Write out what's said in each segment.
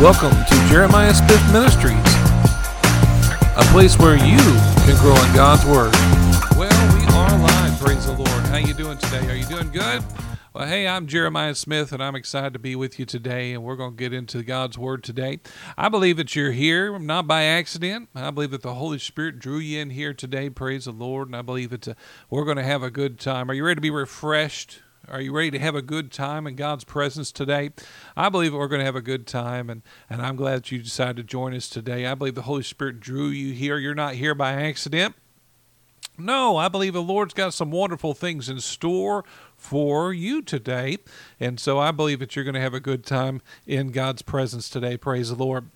Welcome to Jeremiah Smith Ministries, a place where you can grow in God's Word. Well, we are live. Praise the Lord. How you doing today? Are you doing good? Well, hey, I'm Jeremiah Smith, and I'm excited to be with you today, and we're going to get into God's Word today. I believe that you're here not by accident. I believe that the Holy Spirit drew you in here today. Praise the Lord, and I believe that uh, we're going to have a good time. Are you ready to be refreshed? Are you ready to have a good time in God's presence today? I believe we're going to have a good time, and, and I'm glad that you decided to join us today. I believe the Holy Spirit drew you here. You're not here by accident. No, I believe the Lord's got some wonderful things in store for you today. And so I believe that you're going to have a good time in God's presence today. Praise the Lord.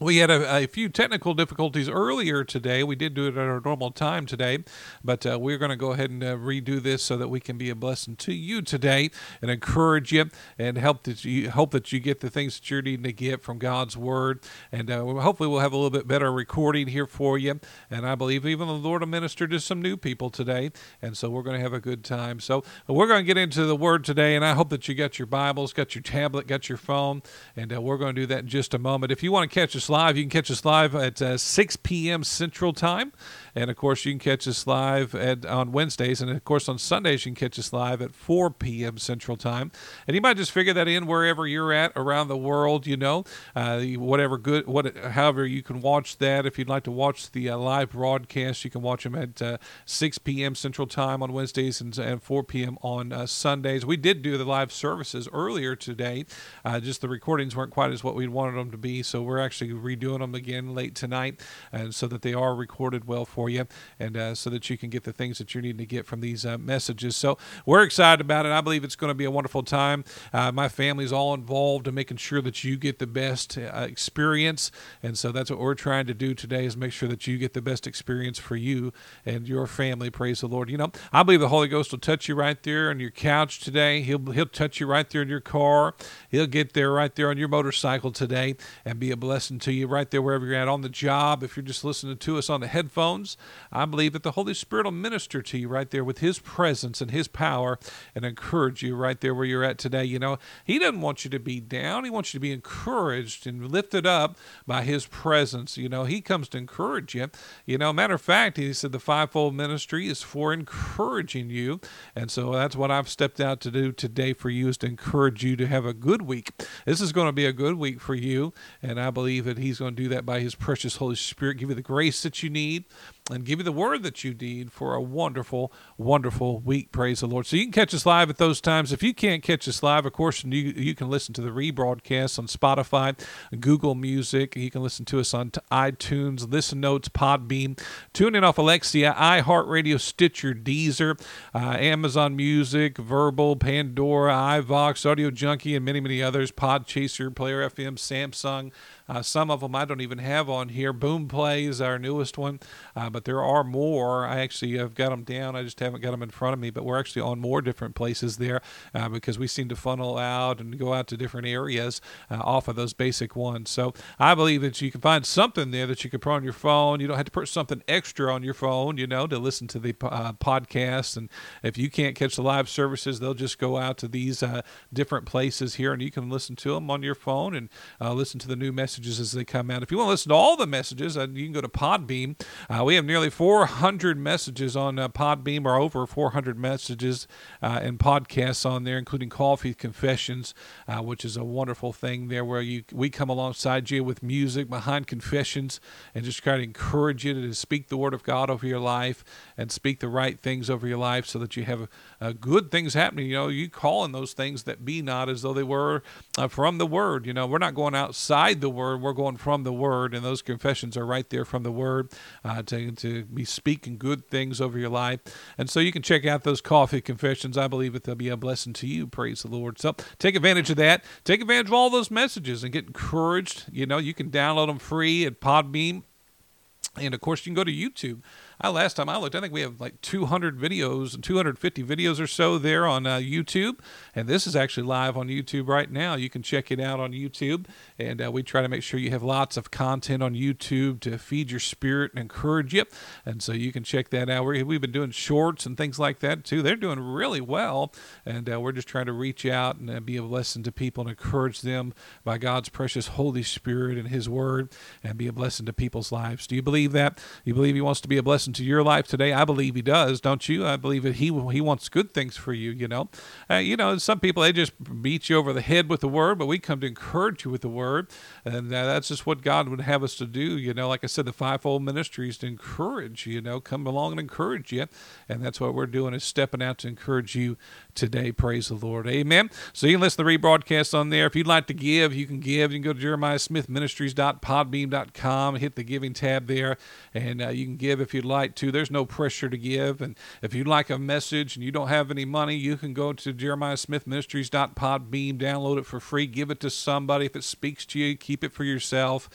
We had a, a, few technical difficulties earlier today. We did do it at our normal time today, but uh, we're going to go ahead and uh, redo this so that we can be a blessing to you today and encourage you and help that you hope that you get the things that you're needing to get from God's Word. And uh, hopefully, we'll have a little bit better recording here for you. And I believe even the Lord will minister to some new people today, and so we're going to have a good time. So we're going to get into the Word today, and I hope that you got your Bibles, got your tablet, got your phone, and uh, we're going to do that in just a moment. If you want to catch us live. You can catch us live at uh, 6 p.m. Central Time. And of course, you can catch us live at, on Wednesdays. And of course, on Sundays, you can catch us live at 4 p.m. Central Time. And you might just figure that in wherever you're at around the world, you know, uh, whatever good, what, however, you can watch that. If you'd like to watch the uh, live broadcast, you can watch them at uh, 6 p.m. Central Time on Wednesdays and, and 4 p.m. on uh, Sundays. We did do the live services earlier today, uh, just the recordings weren't quite as what we wanted them to be. So we're actually redoing them again late tonight, and so that they are recorded well for you, and uh, so that you can get the things that you need to get from these uh, messages. So we're excited about it. I believe it's going to be a wonderful time. Uh, my family's all involved in making sure that you get the best uh, experience, and so that's what we're trying to do today is make sure that you get the best experience for you and your family. Praise the Lord. You know, I believe the Holy Ghost will touch you right there on your couch today. He'll he'll touch you right there in your car. He'll get there right there on your motorcycle today and be a blessing to you right there wherever you're at on the job. If you're just listening to us on the headphones, I believe that the Holy Spirit will minister to you right there with His presence and His power and encourage you right there where you're at today. You know, He doesn't want you to be down, He wants you to be encouraged and lifted up by His presence. You know, He comes to encourage you. You know, matter of fact, He said the fivefold ministry is for encouraging you. And so that's what I've stepped out to do today for you is to encourage you to have a good week. This is going to be a good week for you. And I believe that He's going to do that by His precious Holy Spirit, give you the grace that you need and give you the word that you need for a wonderful, wonderful week. Praise the Lord. So you can catch us live at those times. If you can't catch us live, of course, you, you can listen to the rebroadcast on Spotify, Google Music. You can listen to us on iTunes, Listen Notes, Podbean. tune in off Alexia, iHeartRadio, Stitcher, Deezer, uh, Amazon Music, Verbal, Pandora, iVoox, Audio Junkie, and many, many others, Podchaser, Player FM, Samsung. Uh, some of them I don't even have on here. Boom Play is our newest one, uh, but there are more. I actually have got them down. I just haven't got them in front of me, but we're actually on more different places there uh, because we seem to funnel out and go out to different areas uh, off of those basic ones. So I believe that you can find something there that you can put on your phone. You don't have to put something extra on your phone, you know, to listen to the uh, podcast. And if you can't catch the live services, they'll just go out to these uh, different places here and you can listen to them on your phone and listen to the new messages as they come out. If you want to listen to all the messages, uh, you can go to Podbean. Uh, we have nearly 400 messages on uh, Podbean, or over 400 messages uh, and podcasts on there, including Coffee Confessions, uh, which is a wonderful thing there, where you we come alongside you with music behind confessions and just try to encourage you to speak the word of God over your life and speak the right things over your life, so that you have uh, good things happening. You know, you calling those things that be not as though they were from the Word. You know, we're not going outside the Word. We're going from the Word, and those confessions are right there from the Word uh, to, be speaking good things over your life. And so you can check out those coffee confessions. I believe that they'll be a blessing to you. Praise the Lord. So take advantage of that. Take advantage of all those messages and get encouraged. You know, you can download them free at Podbean. And of course, you can go to YouTube I last time I looked, I think we have like 200 videos and 250 videos or so there on uh, YouTube, and this is actually live on YouTube right now. You can check it out on YouTube, and uh, we try to make sure you have lots of content on YouTube to feed your spirit and encourage you, and so you can check that out. we have been doing shorts and things like that too. They're doing really well, and uh, we're just trying to reach out and uh, be a blessing to people and encourage them by God's precious Holy Spirit and His Word, and be a blessing to people's lives. Do you believe that? You believe He wants to be a blessing to your life today? I believe He does, don't you? I believe that He He wants good things for you. You know, uh, you know, some people they just beat you over the head with the Word, but we come to encourage you with the Word, and uh, that's just what God would have us to do. You know, like I said, the fivefold ministries to encourage. You know, come along and encourage you, and that's what we're doing is stepping out to encourage you today. Praise the Lord. Amen. So you can listen to the rebroadcast on there. If you'd like to give, you can give. You can go to jeremiahsmithministries.podbean.com, hit the giving tab there, and uh, you can give if you'd like to. There's no pressure to give. And if you'd like a message and you don't have any money, you can go to jeremiahsmithministries.podbean, download it for free, give it to somebody. If it speaks to you, keep it for yourself.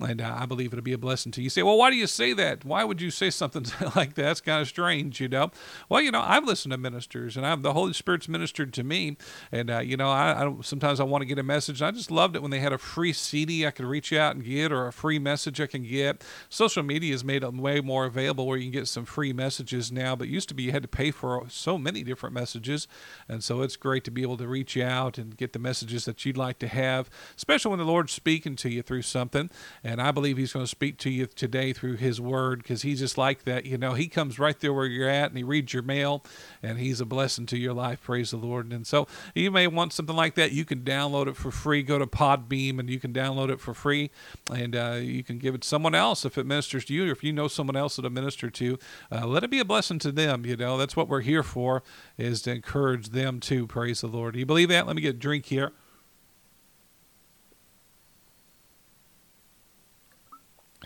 And uh, I believe it'll be a blessing to you. You say, well, why do you say that? Why would you say something like that? That's kind of strange, you know? Well, you know, I've listened to ministers and I've the Holy Spirit's ministered to me. And, uh, you know, I, I sometimes I want to get a message. I just loved it when they had a free CD I could reach out and get or a free message I can get. Social media has made it way more available where you can get some free messages now, but used to be you had to pay for so many different messages. And so it's great to be able to reach out and get the messages that you'd like to have, especially when the Lord's speaking to you through something. And I believe He's going to speak to you today through His Word because He's just like that. You know, He comes right there where you're at and He reads your mail and He's a blessing to your life. Praise the Lord. And so you may want something like that. You can download it for free. Go to Podbean and you can download it for free, and uh, you can give it to someone else if it ministers to you, or if you know someone else that'll minister to. Uh, let it be a blessing to them. You know, that's what we're here for, is to encourage them too. Praise the Lord. Do you believe that? Let me get a drink here.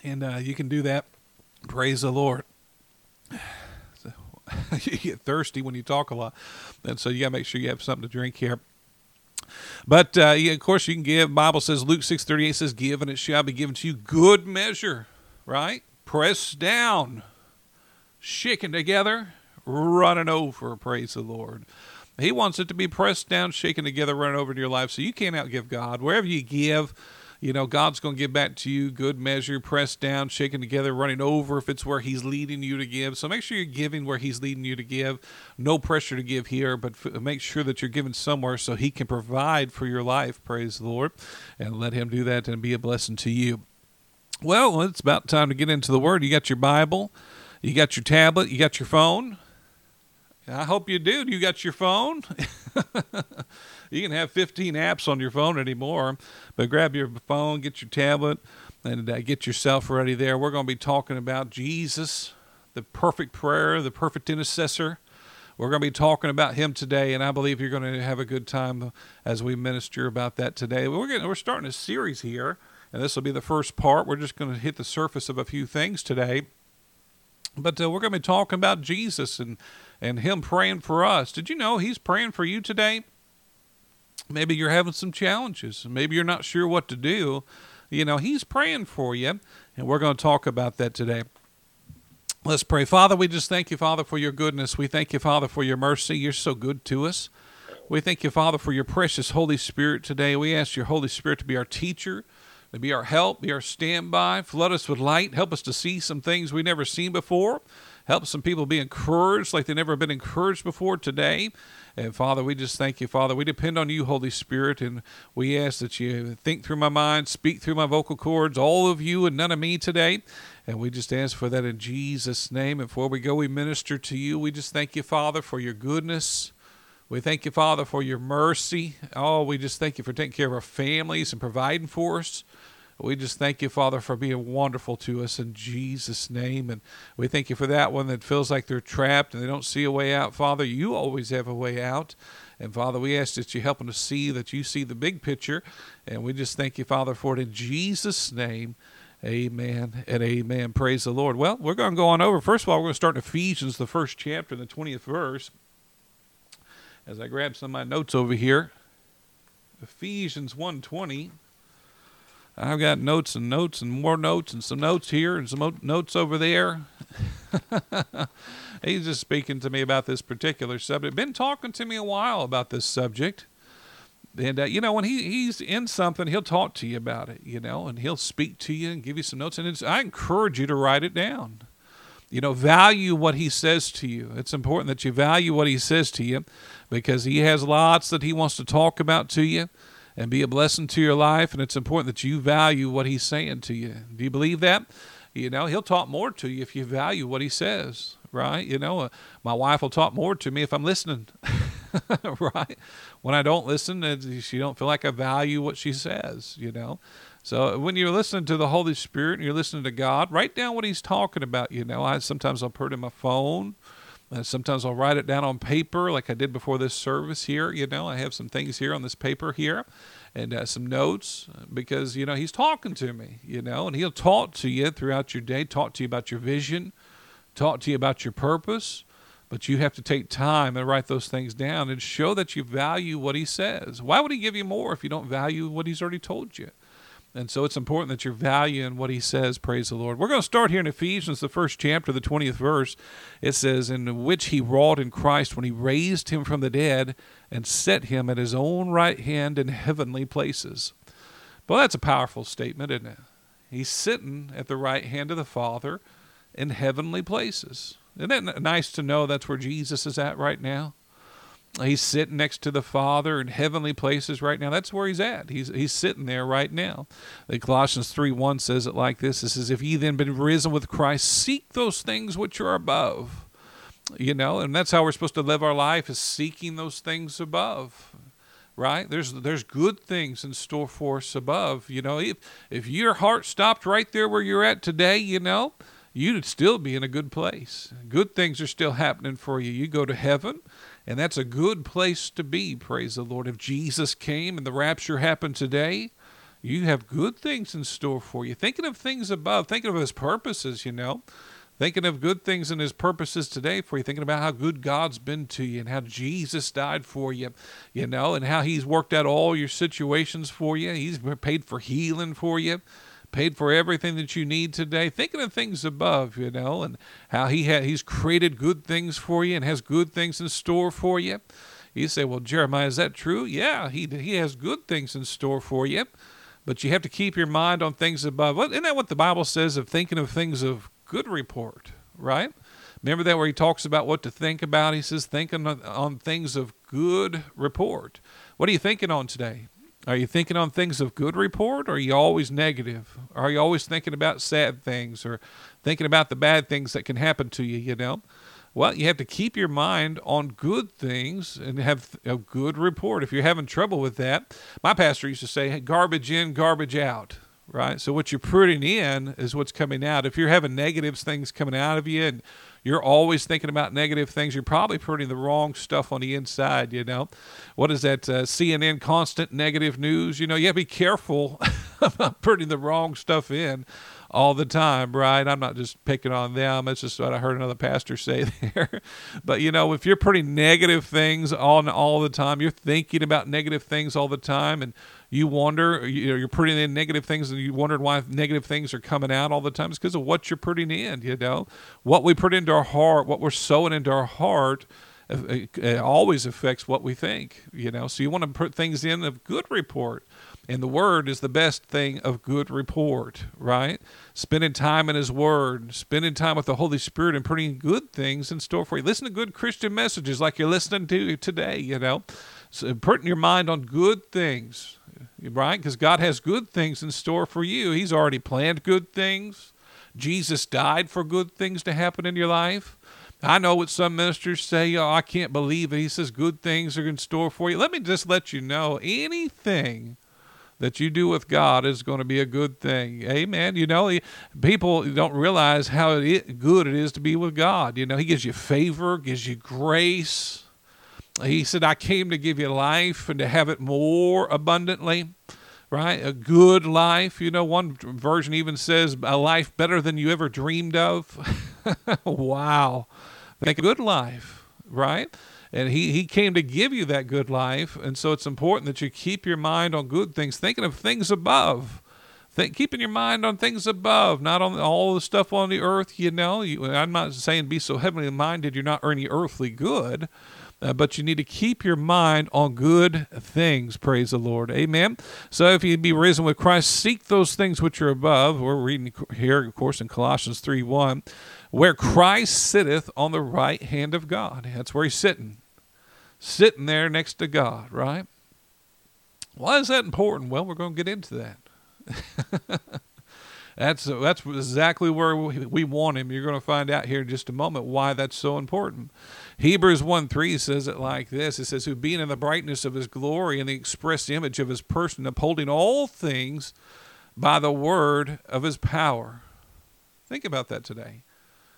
And uh, you can do that. Praise the Lord. you get thirsty when you talk a lot, and so you got to make sure you have something to drink here. But uh, yeah, of course, you can give. Bible says Luke six thirty eight says, "Give and it shall be given to you, good measure, right? Pressed down, shaken together, running over." Praise the Lord. He wants it to be pressed down, shaken together, running over in your life. So you can't outgive God. Wherever you give, you know, God's going to give back to you good measure, pressed down, shaken together, running over if it's where He's leading you to give. So make sure you're giving where He's leading you to give. No pressure to give here, but f- make sure that you're giving somewhere so He can provide for your life. Praise the Lord. And let Him do that and be a blessing to you. Well, it's about time to get into the Word. You got your Bible, you got your tablet, you got your phone. I hope you do. You got your phone? you can have 15 apps on your phone anymore, but grab your phone, get your tablet, and uh, get yourself ready there. We're going to be talking about Jesus, the perfect prayer, the perfect intercessor. We're going to be talking about him today, and I believe you're going to have a good time as we minister about that today. We're we're starting a series here, and this will be the first part. We're just going to hit the surface of a few things today, but uh, we're going to be talking about Jesus and and him praying for us. Did you know he's praying for you today? Maybe you're having some challenges. Maybe you're not sure what to do. You know, he's praying for you, and we're going to talk about that today. Let's pray. Father, we just thank you, Father, for your goodness. We thank you, Father, for your mercy. You're so good to us. We thank you, Father, for your precious Holy Spirit today. We ask your Holy Spirit to be our teacher, to be our help, be our standby. Flood us with light. Help us to see some things we've never seen before. Help some people be encouraged like they've never been encouraged before today. And Father, we just thank you, Father. We depend on you, Holy Spirit, and we ask that you think through my mind, speak through my vocal cords, all of you and none of me today. And we just ask for that in Jesus' name. And before we go, we minister to you. We just thank you, Father, for your goodness. We thank you, Father, for your mercy. Oh, we just thank you for taking care of our families and providing for us. We just thank you, Father, for being wonderful to us in Jesus' name. And we thank you for that one that feels like they're trapped and they don't see a way out. Father, you always have a way out. And Father, we ask that you help them to see that you see the big picture. And we just thank you, Father, for it in Jesus' name. Amen and amen. Praise the Lord. Well, we're going to go on over. First of all, we're going to start in Ephesians, the first chapter, the 20th verse. As I grab some of my notes over here. Ephesians 120. I've got notes and notes and more notes and some notes here and some notes over there. He's just speaking to me about this particular subject. Been talking to me a while about this subject. And uh, you know, when he, he's in something, he'll talk to you about it, you know, and he'll speak to you and give you some notes. And I encourage you to write it down. You know, value what he says to you. It's important that you value what he says to you because he has lots that he wants to talk about to you and be a blessing to your life. And it's important that you value what he's saying to you. Do you believe that? You know, he'll talk more to you if you value what he says, right? You know, uh, my wife will talk more to me if I'm listening, right? When I don't listen, she don't feel like I value what she says, you know. So when you're listening to the Holy Spirit and you're listening to God, write down what He's talking about. You know, I sometimes I'll put it in my phone. And sometimes I'll write it down on paper, like I did before this service here. You know, I have some things here on this paper here, and uh, some notes because you know He's talking to me. You know, and He'll talk to you throughout your day, talk to you about your vision, talk to you about your purpose. But you have to take time and write those things down and show that you value what He says. Why would He give you more if you don't value what He's already told you? And so it's important that you're valuing what he says, praise the Lord. We're going to start here in Ephesians, the first chapter, the 20th verse. It says, In which he wrought in Christ when he raised him from the dead and set him at his own right hand in heavenly places. Well, that's a powerful statement, isn't it? He's sitting at the right hand of the Father in heavenly places. Isn't that nice to know that's where Jesus is at right now? He's sitting next to the Father in heavenly places right now. That's where he's at. He's he's sitting there right now. The Colossians 3 1 says it like this It says, If ye then been risen with Christ, seek those things which are above. You know, and that's how we're supposed to live our life is seeking those things above. Right? There's there's good things in store for us above. You know, if if your heart stopped right there where you're at today, you know, you'd still be in a good place. Good things are still happening for you. You go to heaven and that's a good place to be, praise the Lord. If Jesus came and the rapture happened today, you have good things in store for you. Thinking of things above, thinking of his purposes, you know. Thinking of good things and his purposes today for you, thinking about how good God's been to you and how Jesus died for you, you know, and how he's worked out all your situations for you. He's paid for healing for you paid for everything that you need today. Thinking of things above, you know, and how he ha- he's created good things for you and has good things in store for you. You say, well, Jeremiah, is that true? Yeah, he he has good things in store for you, but you have to keep your mind on things above. Isn't that what the Bible says of thinking of things of good report, right? Remember that where he talks about what to think about? He says, thinking on things of good report. What are you thinking on today? Are you thinking on things of good report or are you always negative? Are you always thinking about sad things or thinking about the bad things that can happen to you, you know? Well, you have to keep your mind on good things and have a good report. If you're having trouble with that, my pastor used to say, hey, garbage in, garbage out, right? So what you're putting in is what's coming out. If you're having negative things coming out of you and you're always thinking about negative things, you're probably putting the wrong stuff on the inside, you know. What is that uh, CNN constant negative news? You know, to be careful about putting the wrong stuff in all the time, right? I'm not just picking on them. It's just what I heard another pastor say there. but you know, if you're putting negative things on all the time, you're thinking about negative things all the time, and you wonder, you're putting in negative things, and you wondered why negative things are coming out all the time. It's because of what you're putting in. You know, what we put into our heart, what we're sowing into our heart. Uh, uh, it always affects what we think, you know. So you want to put things in of good report and the Word is the best thing of good report, right? Spending time in His Word, spending time with the Holy Spirit, and putting good things in store for you. Listen to good Christian messages like you're listening to today, you know. So putting your mind on good things, right? Because God has good things in store for you. He's already planned good things. Jesus died for good things to happen in your life. I know what some ministers say, oh, I can't believe it. He says good things are in store for you. Let me just let you know anything that you do with God is going to be a good thing. Amen. You know, people don't realize how good it is to be with God. You know, He gives you favor, gives you grace. He said, I came to give you life and to have it more abundantly, right? A good life. You know, one version even says a life better than you ever dreamed of. wow. Make a good life, right? and he, he came to give you that good life and so it's important that you keep your mind on good things thinking of things above Think, keeping your mind on things above, not on all the stuff on the earth. You know, you, I'm not saying be so heavenly minded you're not earning earthly good, uh, but you need to keep your mind on good things. Praise the Lord. Amen. So if you be risen with Christ, seek those things which are above. We're reading here, of course, in Colossians 3 1, where Christ sitteth on the right hand of God. That's where he's sitting, sitting there next to God, right? Why is that important? Well, we're going to get into that. That's that's exactly where we want him. You're going to find out here in just a moment why that's so important. Hebrews 1 3 says it like this It says, Who being in the brightness of his glory and the express image of his person, upholding all things by the word of his power. Think about that today.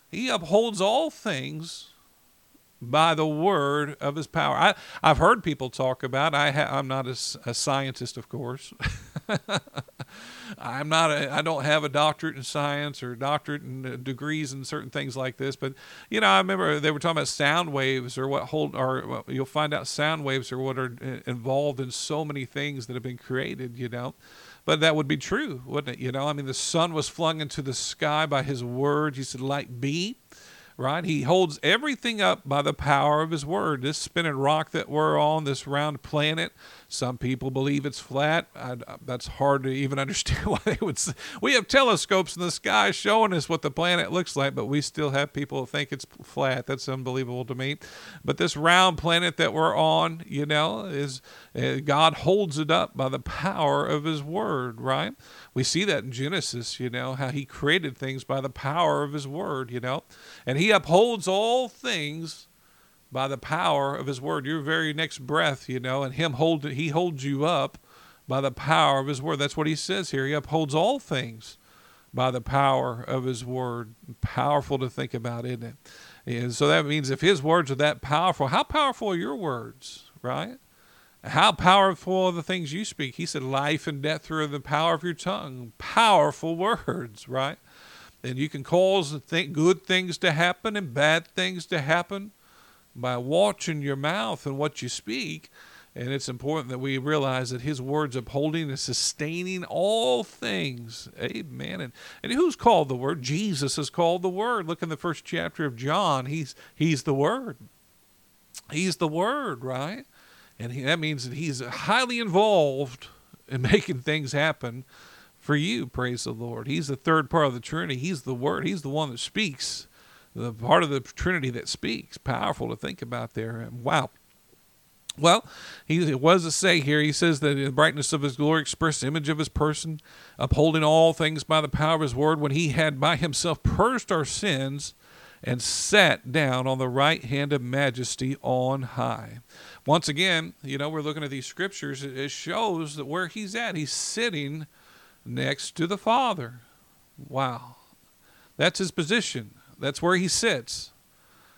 He upholds all things by the word of his power. I, I've heard people talk about. I ha, I'm not a, a scientist, of course. I'm not. A, I don't have a doctorate in science or doctorate in uh, degrees in certain things like this. But you know, I remember they were talking about sound waves or what hold. Or well, you'll find out sound waves are what are uh, involved in so many things that have been created. You know. But that would be true, wouldn't it? You know, I mean, the sun was flung into the sky by his word. He said, "Light be," right? He holds everything up by the power of his word. This spinning rock that we're on, this round planet, some people believe it's flat. I, that's hard to even understand why they would. Say. We have telescopes in the sky showing us what the planet looks like, but we still have people who think it's flat. That's unbelievable to me. But this round planet that we're on, you know, is uh, God holds it up by the power of His Word, right? We see that in Genesis, you know, how He created things by the power of His Word, you know, and He upholds all things by the power of his word. Your very next breath, you know, and him hold he holds you up by the power of his word. That's what he says here. He upholds all things by the power of his word. Powerful to think about, isn't it? And so that means if his words are that powerful, how powerful are your words, right? How powerful are the things you speak? He said, Life and death are the power of your tongue. Powerful words, right? And you can cause good things to happen and bad things to happen by watching your mouth and what you speak. And it's important that we realize that his words upholding and sustaining all things. Amen. And, and who's called the word? Jesus is called the word. Look in the first chapter of John. He's he's the word. He's the word, right? And he, that means that he's highly involved in making things happen for you, praise the Lord. He's the third part of the Trinity. He's the word. He's the one that speaks the part of the Trinity that speaks. Powerful to think about there. And Wow. Well, he what does say here? He says that in the brightness of his glory, express image of his person, upholding all things by the power of his word, when he had by himself purged our sins and sat down on the right hand of majesty on high. Once again, you know, we're looking at these scriptures. It shows that where he's at, he's sitting next to the Father. Wow. That's his position. That's where he sits.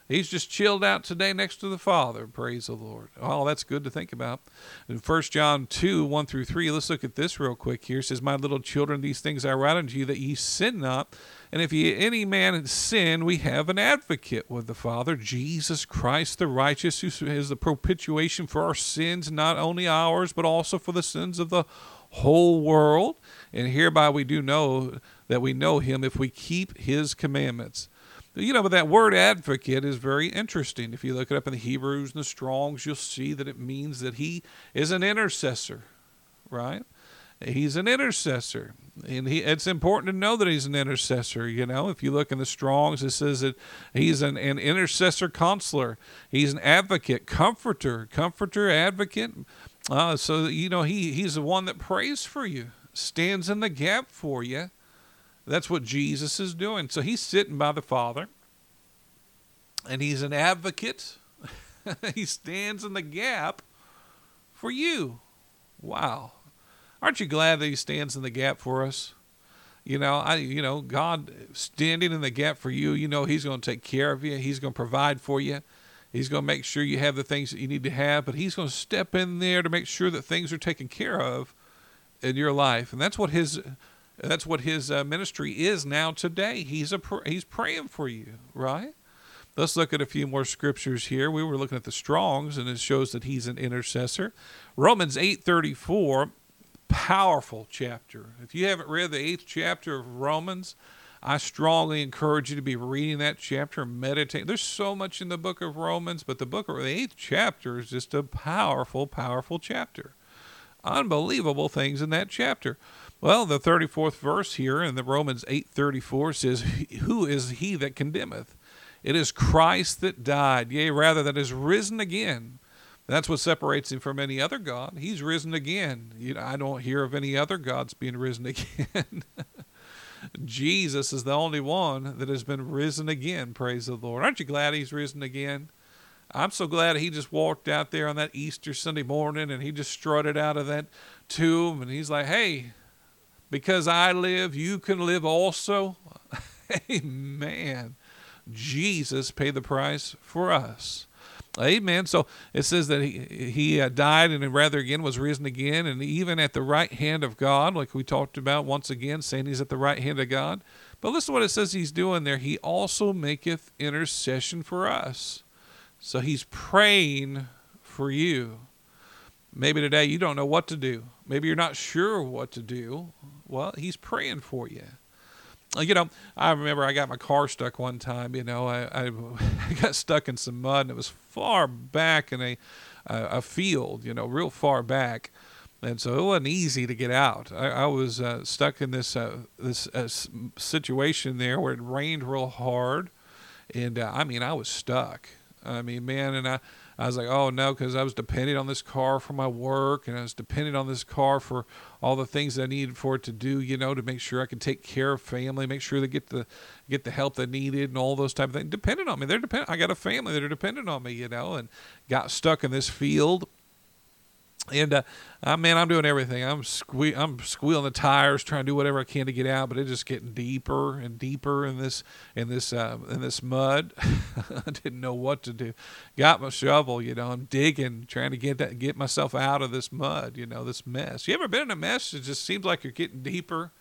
He's just chilled out today next to the Father. Praise the Lord. Oh, that's good to think about. In 1 John 2, 1 through 3, let's look at this real quick here. It says, My little children, these things I write unto you that ye sin not. And if ye any man sin, we have an advocate with the Father, Jesus Christ the righteous, who is the propitiation for our sins, not only ours, but also for the sins of the whole world. And hereby we do know that we know him if we keep his commandments. You know, but that word advocate is very interesting. If you look it up in the Hebrews and the Strongs, you'll see that it means that he is an intercessor, right? He's an intercessor. And he, it's important to know that he's an intercessor. You know, if you look in the Strongs, it says that he's an, an intercessor counselor. He's an advocate, comforter, comforter, advocate. Uh, so, you know, he, he's the one that prays for you, stands in the gap for you that's what Jesus is doing. So he's sitting by the Father, and he's an advocate. he stands in the gap for you. Wow. Aren't you glad that he stands in the gap for us? You know, I you know, God standing in the gap for you, you know he's going to take care of you. He's going to provide for you. He's going to make sure you have the things that you need to have, but he's going to step in there to make sure that things are taken care of in your life. And that's what his that's what his uh, ministry is now today. He's a pr- he's praying for you, right? Let's look at a few more scriptures here. We were looking at the Strongs, and it shows that he's an intercessor. Romans eight thirty four. powerful chapter. If you haven't read the eighth chapter of Romans, I strongly encourage you to be reading that chapter and meditating. There's so much in the book of Romans, but the book of the eighth chapter is just a powerful, powerful chapter. Unbelievable things in that chapter. Well, the 34th verse here in the Romans 8:34 says, "Who is he that condemneth? It is Christ that died, yea, rather that is risen again." That's what separates him from any other god. He's risen again. You know, I don't hear of any other gods being risen again. Jesus is the only one that has been risen again. Praise the Lord. Aren't you glad he's risen again? I'm so glad he just walked out there on that Easter Sunday morning and he just strutted out of that tomb and he's like, hey, because I live, you can live also. Amen. Jesus paid the price for us. Amen. So it says that he he uh, died and rather again was risen again, and even at the right hand of God, like we talked about once again, saying he's at the right hand of God. But listen to what it says he's doing there. He also maketh intercession for us. So he's praying for you. Maybe today you don't know what to do. Maybe you're not sure what to do. Well, he's praying for you you know, I remember I got my car stuck one time. You know, I, I, got stuck in some mud, and it was far back in a a field. You know, real far back, and so it wasn't easy to get out. I, I was uh, stuck in this uh, this uh, situation there where it rained real hard, and uh, I mean, I was stuck. I mean, man, and I I was like, oh no, because I was dependent on this car for my work, and I was dependent on this car for all the things that I needed for it to do, you know, to make sure I could take care of family, make sure they get the get the help they needed, and all those type of things. Dependent on me, they're dependent. I got a family that are dependent on me, you know, and got stuck in this field and uh, man, I'm doing everything. I'm sque- I'm squealing the tires, trying to do whatever I can to get out, but it's just getting deeper and deeper in this in this uh, in this mud. I didn't know what to do. Got my shovel, you know. I'm digging, trying to get that get myself out of this mud, you know, this mess. You ever been in a mess? It just seems like you're getting deeper.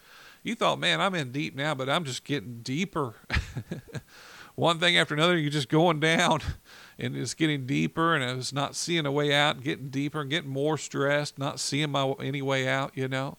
You thought, man, I'm in deep now, but I'm just getting deeper. One thing after another, you're just going down and it's getting deeper and I was not seeing a way out, getting deeper and getting more stressed, not seeing my any way out, you know.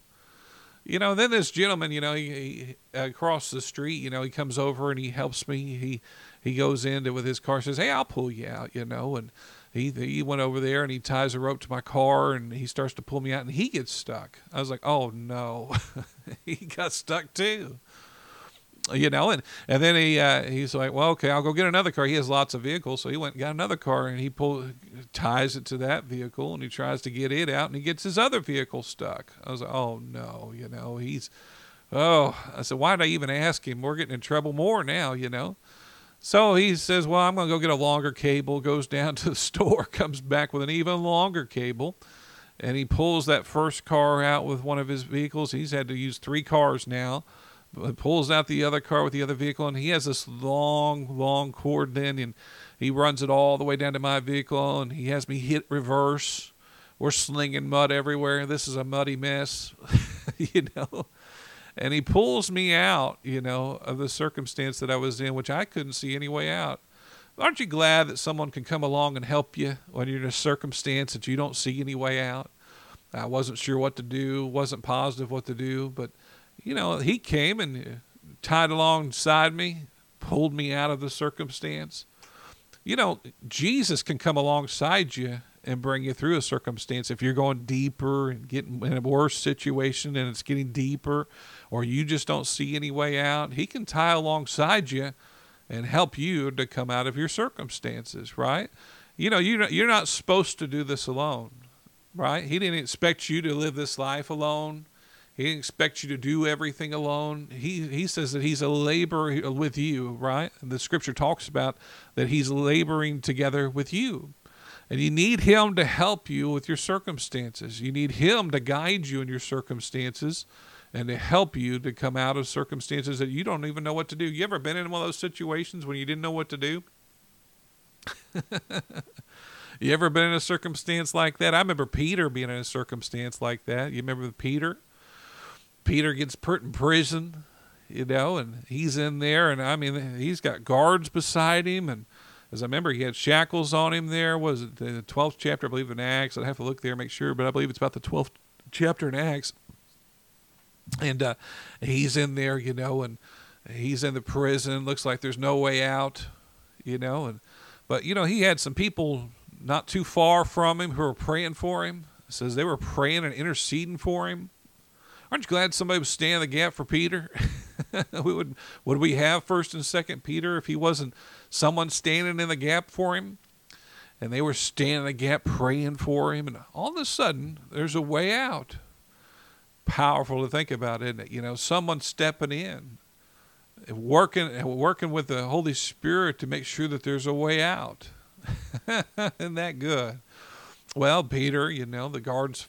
You know, then this gentleman, you know, he, he across the street, you know, he comes over and he helps me. He he goes in to, with his car, says, "Hey, I'll pull you out," you know, and he he went over there and he ties a rope to my car and he starts to pull me out and he gets stuck. I was like, "Oh no." he got stuck too you know, and and then he uh, he's like, well, okay, I'll go get another car. He has lots of vehicles, so he went and got another car, and he pull ties it to that vehicle, and he tries to get it out, and he gets his other vehicle stuck. I was like, oh no, you know, he's, oh, I said, why did I even ask him? We're getting in trouble more now, you know. So he says, well, I'm gonna go get a longer cable. Goes down to the store, comes back with an even longer cable. And he pulls that first car out with one of his vehicles. He's had to use three cars now pulls out the other car with the other vehicle, and he has this long, long cord then, and he runs it all the way down to my vehicle, and he has me hit reverse. We're slinging mud everywhere. This is a muddy mess, you know. And he pulls me out, you know, of the circumstance that I was in, which I couldn't see any way out. Aren't you glad that someone can come along and help you when you're in a circumstance that you don't see any way out? I wasn't sure what to do, wasn't positive what to do, but you know, he came and uh, tied alongside me, pulled me out of the circumstance. You know, Jesus can come alongside you and bring you through a circumstance if you're going deeper and getting in a worse situation and it's getting deeper or you just don't see any way out. He can tie alongside you and help you to come out of your circumstances, right? You know, you're not you're not supposed to do this alone, right? He didn't expect you to live this life alone. He expects you to do everything alone. He he says that he's a laborer with you, right? And the scripture talks about that he's laboring together with you. And you need him to help you with your circumstances. You need him to guide you in your circumstances and to help you to come out of circumstances that you don't even know what to do. You ever been in one of those situations when you didn't know what to do? you ever been in a circumstance like that? I remember Peter being in a circumstance like that. You remember Peter? Peter gets put in prison, you know, and he's in there, and I mean, he's got guards beside him, and as I remember, he had shackles on him. There was it the twelfth chapter, I believe, in Acts. I'd have to look there, make sure, but I believe it's about the twelfth chapter in Acts. and uh, he's in there, you know, and he's in the prison. Looks like there's no way out, you know, and but you know he had some people not too far from him who were praying for him. It says they were praying and interceding for him. Aren't you glad somebody was standing the gap for Peter? we would would we have first and second Peter if he wasn't someone standing in the gap for him? And they were standing the gap praying for him, and all of a sudden there's a way out. Powerful to think about, isn't it? You know, someone stepping in, working working with the Holy Spirit to make sure that there's a way out. Isn't that good? Well, Peter, you know, the guards,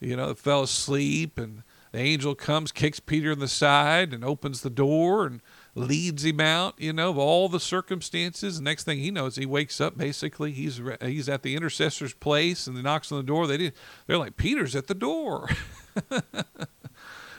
you know, fell asleep, and the angel comes, kicks Peter in the side, and opens the door and leads him out, you know, of all the circumstances. The next thing he knows, he wakes up. Basically, he's he's at the intercessor's place, and he knocks on the door. They did, they're like, Peter's at the door.